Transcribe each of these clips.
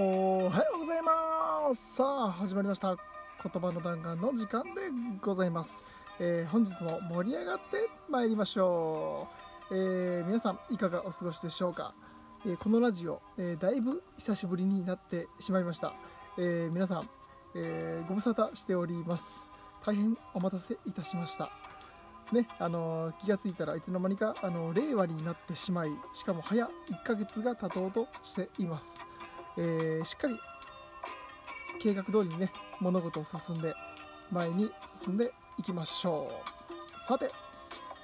おはようございます。さあ始まりました。言葉の弾丸の時間でございます、えー本日も盛り上がってまいりましょう、えー皆さんいかがお過ごしでしょうか、えーこのラジオ、えーだいぶ久しぶりになってしまいました、え皆さん、えーご無沙汰しております。大変お待たせいたしました。ねあの気がついたらいつの間にか、あの令和になってしまいしかも早1ヶ月が経とうとしています、えーしっかり計画通りにね物事を進んで前に進んでいきましょう。さて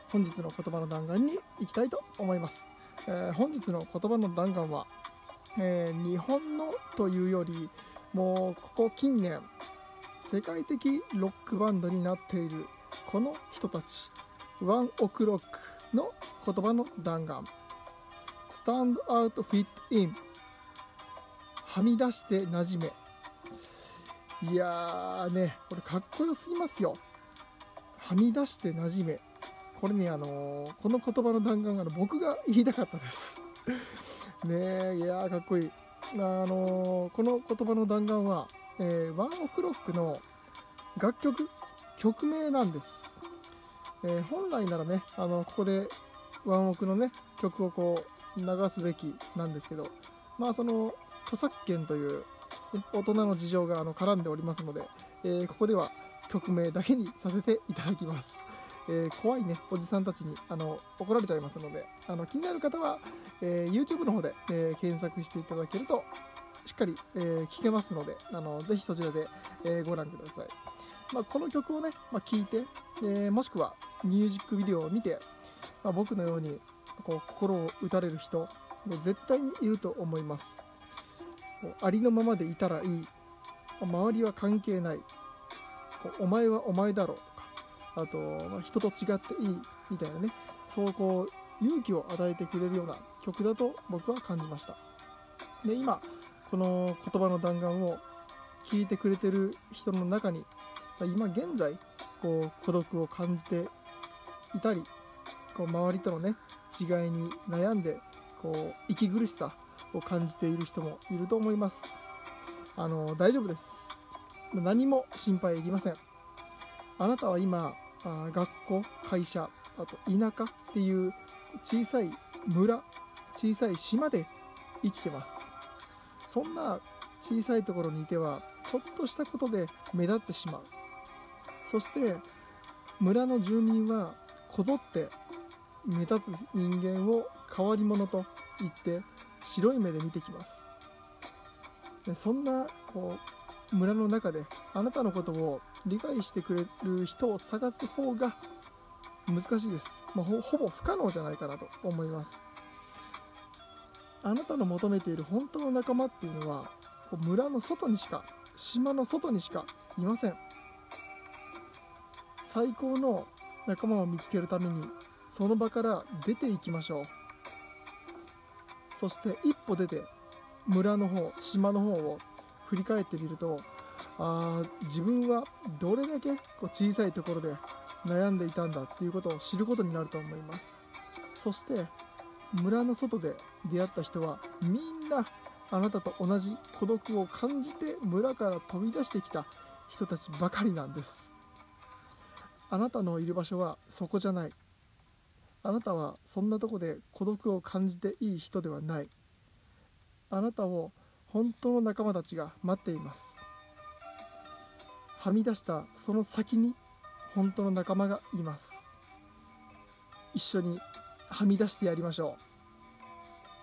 本日の言葉の弾丸に行きたいと思います、えー本日の言葉の弾丸は、えー日本のというよりもうここ近年世界的ロックバンドになっているこの人たちワンオクロックの言葉の弾丸。Stand out fit in はみ出して馴染め。いやーねこれかっこよすぎますよ。はみ出して馴染め。これねあのーこの言葉の弾丸あの僕が言いたかったです。ねえいやーかっこいい。あのーこの言葉の弾丸は、えーワンオクロックの楽曲？曲名なんです、え本来ならねあのここでワンオクのね曲をこう流すべきなんですけどまあその著作権という、ね大人の事情があの絡んでおりますので、えーここでは曲名だけにさせていただきます、えー怖いねおじさんたちにあの怒られちゃいますのであの気になる方は、えー YouTube の方で、えー検索していただけるとしっかり、えー聞けますのであのぜひそちらで、えーご覧ください、まあ、この曲をね、まあ、聞いて、えーもしくはミュージックビデオを見て、まあ、僕のようにこう心を打たれる人絶対にいると思います。こうありのままでいたらいい。周りは関係ない。こうお前はお前だろうとか。あと、まあ人と違っていいみたいなね。そうこう勇気を与えてくれるような曲だと僕は感じました。で今この言葉の弾丸を聞いてくれてる人の中に今現在こう孤独を感じていたりこう周りとのね違いに悩んでこう息苦しさを感じている人もいると思います。あの大丈夫です。何も心配いりません。あなたは今あ学校会社あと田舎っていう小さい村小さい島で生きてます。そんな小さいところにいてはちょっとしたことで目立ってしまう。そして村の住民はこぞって目立つ人間を変わり者と言って白い目で見てきます。でそんなこう村の中であなたのことを理解してくれる人を探す方が難しいです、まあ、ほほぼ不可能じゃないかなと思います。あなたの求めている本当の仲間っていうのはこう村の外にしか島の外にしかいません。最高の仲間を見つけるためにその場から出ていきましょう。そして一歩出て村の方島の方を振り返ってみるとあ自分はどれだけこう小さいところで悩んでいたんだっていうことを知ることになると思います。そして村の外で出会った人はみんなあなたと同じ孤独を感じて村から飛び出してきた人たちばかりなんです。あなたのいる場所はそこじゃない。あなたはそんなとこで孤独を感じていい人ではない。あなたを本当の仲間たちが待っています。はみ出したその先に本当の仲間がいます。一緒にはみ出してやりましょ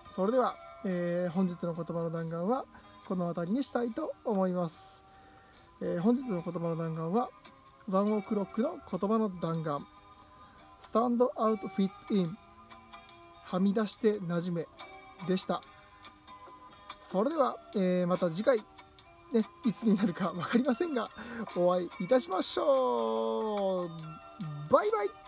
う。それでは、えー本日の言葉の弾丸はこの辺りにしたいと思います、えー本日の言葉の弾丸はワンオクロックの言葉の弾丸。スタンドアウトフィットイン。はみ出してなじめでした。それでは、えーまた次回ね、いつになるか分かりませんがお会いいたしましょう。バイバイ。